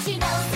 she knows.